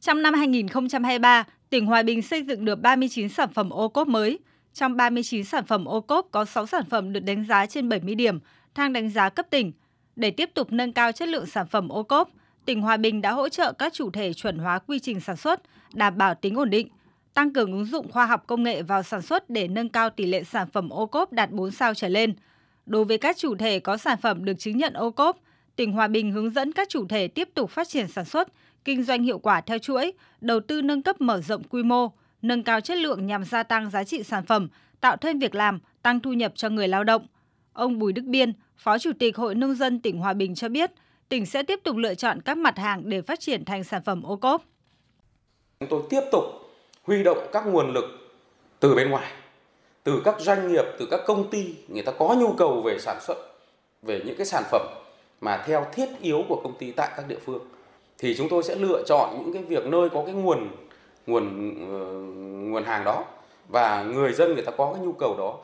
Trong năm 2023, tỉnh Hòa Bình xây dựng được 39 sản phẩm ô cốp mới. Trong 39 sản phẩm ô cốp có 6 sản phẩm được đánh giá trên 70 điểm, thang đánh giá cấp tỉnh. Để tiếp tục nâng cao chất lượng sản phẩm ô cốp, tỉnh Hòa Bình đã hỗ trợ các chủ thể chuẩn hóa quy trình sản xuất, đảm bảo tính ổn định, tăng cường ứng dụng khoa học công nghệ vào sản xuất để nâng cao tỷ lệ sản phẩm ô cốp đạt 4 sao trở lên. Đối với các chủ thể có sản phẩm được chứng nhận ô cốp, tỉnh Hòa Bình hướng dẫn các chủ thể tiếp tục phát triển sản xuất, kinh doanh hiệu quả theo chuỗi, đầu tư nâng cấp mở rộng quy mô, nâng cao chất lượng nhằm gia tăng giá trị sản phẩm, tạo thêm việc làm, tăng thu nhập cho người lao động. Ông Bùi Đức Biên, Phó Chủ tịch Hội Nông dân tỉnh Hòa Bình cho biết, tỉnh sẽ tiếp tục lựa chọn các mặt hàng để phát triển thành sản phẩm ô cốp. Chúng tôi tiếp tục huy động các nguồn lực từ bên ngoài, từ các doanh nghiệp, từ các công ty, người ta có nhu cầu về sản xuất, về những cái sản phẩm mà theo thiết yếu của công ty tại các địa phương thì chúng tôi sẽ lựa chọn những cái việc nơi có cái nguồn nguồn uh, nguồn hàng đó và người dân người ta có cái nhu cầu đó.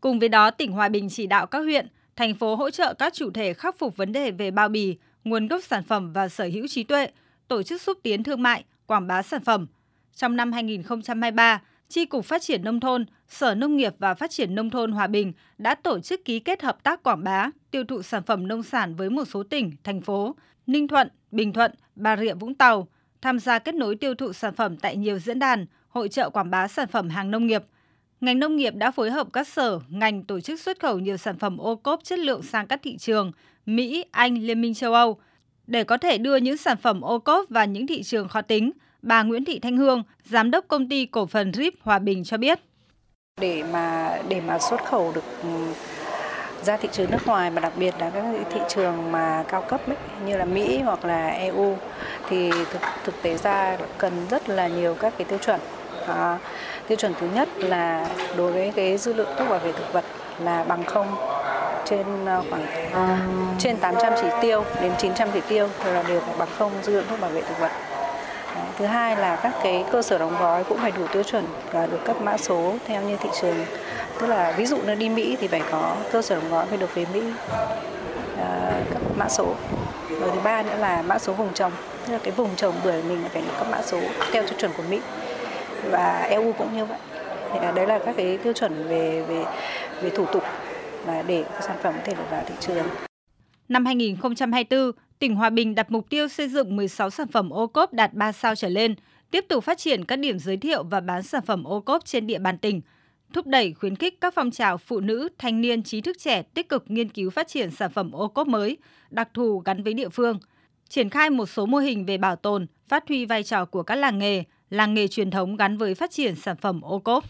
Cùng với đó, tỉnh Hòa Bình chỉ đạo các huyện, thành phố hỗ trợ các chủ thể khắc phục vấn đề về bao bì, nguồn gốc sản phẩm và sở hữu trí tuệ, tổ chức xúc tiến thương mại, quảng bá sản phẩm. Trong năm 2023, Tri Cục Phát triển Nông thôn, Sở Nông nghiệp và Phát triển Nông thôn Hòa Bình đã tổ chức ký kết hợp tác quảng bá, tiêu thụ sản phẩm nông sản với một số tỉnh, thành phố, Ninh Thuận, Bình Thuận, Bà Rịa Vũng Tàu, tham gia kết nối tiêu thụ sản phẩm tại nhiều diễn đàn, hội trợ quảng bá sản phẩm hàng nông nghiệp. Ngành nông nghiệp đã phối hợp các sở, ngành tổ chức xuất khẩu nhiều sản phẩm ô cốp chất lượng sang các thị trường Mỹ, Anh, Liên minh châu Âu. Để có thể đưa những sản phẩm ô cốp vào những thị trường khó tính, bà Nguyễn Thị Thanh Hương, giám đốc công ty cổ phần RIP Hòa Bình cho biết. Để mà để mà xuất khẩu được ra thị trường nước ngoài mà đặc biệt là các thị trường mà cao cấp ấy, như là Mỹ hoặc là EU thì thực, thực tế ra cần rất là nhiều các cái tiêu chuẩn. À, tiêu chuẩn thứ nhất là đối với cái dư lượng thuốc bảo vệ thực vật là bằng không trên ờ, khoảng trên 800 chỉ tiêu đến 900 chỉ tiêu là đều phải bằng không dư lượng thuốc bảo vệ thực vật. Thứ hai là các cái cơ sở đóng gói cũng phải đủ tiêu chuẩn và được cấp mã số theo như thị trường. Tức là ví dụ nó đi Mỹ thì phải có cơ sở đóng gói phải được về Mỹ à, cấp mã số. Rồi thứ ba nữa là mã số vùng trồng. Tức là cái vùng trồng bưởi mình phải được cấp mã số theo tiêu chuẩn của Mỹ. Và EU cũng như vậy. Thì à, đấy là các cái tiêu chuẩn về về về thủ tục là để sản phẩm có thể được vào thị trường. Năm 2024, tỉnh Hòa Bình đặt mục tiêu xây dựng 16 sản phẩm ô cốp đạt 3 sao trở lên, tiếp tục phát triển các điểm giới thiệu và bán sản phẩm ô cốp trên địa bàn tỉnh, thúc đẩy khuyến khích các phong trào phụ nữ, thanh niên, trí thức trẻ tích cực nghiên cứu phát triển sản phẩm ô cốp mới, đặc thù gắn với địa phương, triển khai một số mô hình về bảo tồn, phát huy vai trò của các làng nghề, làng nghề truyền thống gắn với phát triển sản phẩm ô cốp.